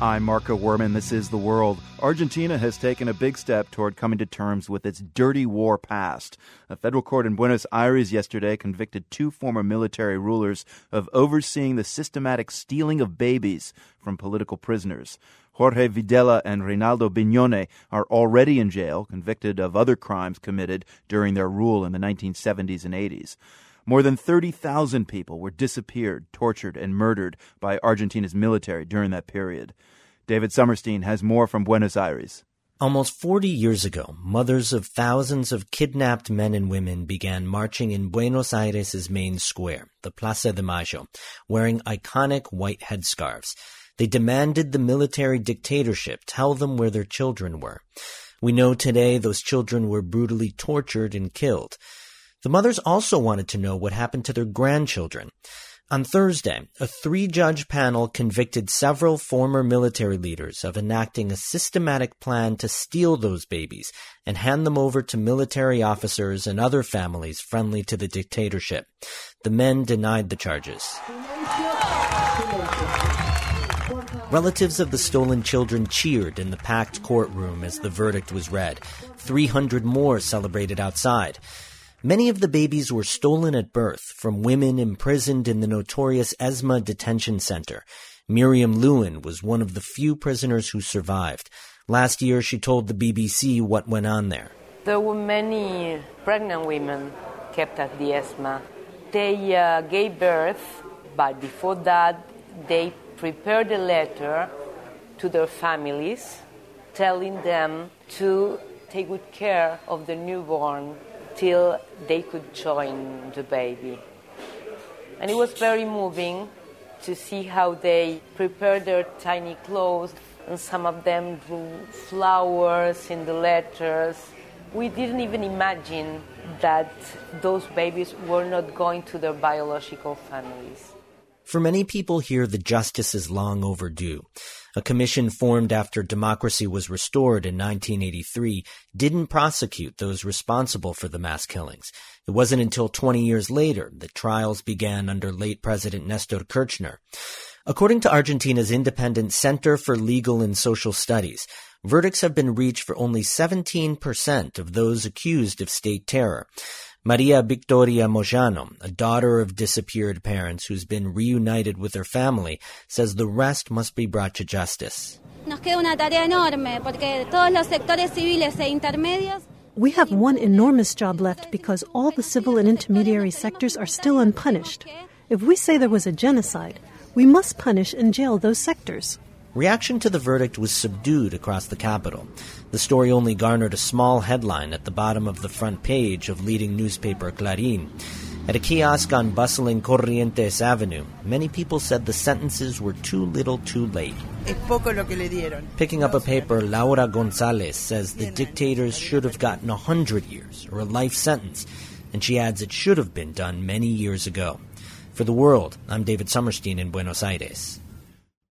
I'm Marco Werman. This is The World. Argentina has taken a big step toward coming to terms with its dirty war past. A federal court in Buenos Aires yesterday convicted two former military rulers of overseeing the systematic stealing of babies from political prisoners. Jorge Videla and Reinaldo Bignone are already in jail, convicted of other crimes committed during their rule in the 1970s and 80s. More than 30,000 people were disappeared, tortured, and murdered by Argentina's military during that period. David Sommerstein has more from Buenos Aires. Almost 40 years ago, mothers of thousands of kidnapped men and women began marching in Buenos Aires' main square, the Plaza de Mayo, wearing iconic white headscarves. They demanded the military dictatorship tell them where their children were. We know today those children were brutally tortured and killed. The mothers also wanted to know what happened to their grandchildren. On Thursday, a three judge panel convicted several former military leaders of enacting a systematic plan to steal those babies and hand them over to military officers and other families friendly to the dictatorship. The men denied the charges. Relatives of the stolen children cheered in the packed courtroom as the verdict was read. 300 more celebrated outside. Many of the babies were stolen at birth from women imprisoned in the notorious Esma detention center. Miriam Lewin was one of the few prisoners who survived. Last year, she told the BBC what went on there. There were many pregnant women kept at the ESMA. They uh, gave birth, but before that, they prepared a letter to their families telling them to take good care of the newborn till they could join the baby. And it was very moving to see how they prepared their tiny clothes, and some of them drew flowers in the letters. We didn't even imagine that those babies were not going to their biological families. For many people here, the justice is long overdue. A commission formed after democracy was restored in 1983 didn't prosecute those responsible for the mass killings. It wasn't until 20 years later that trials began under late President Nestor Kirchner. According to Argentina's independent Center for Legal and Social Studies, verdicts have been reached for only 17% of those accused of state terror. Maria Victoria Moyano, a daughter of disappeared parents who's been reunited with her family, says the rest must be brought to justice. We have one enormous job left because all the civil and intermediary sectors are still unpunished. If we say there was a genocide, we must punish and jail those sectors. Reaction to the verdict was subdued across the capital. The story only garnered a small headline at the bottom of the front page of leading newspaper Clarín. At a kiosk on bustling Corrientes Avenue, many people said the sentences were too little too late. Picking up a paper, Laura Gonzalez says the dictators should have gotten a hundred years or a life sentence, and she adds it should have been done many years ago. For the world, I'm David Sommerstein in Buenos Aires.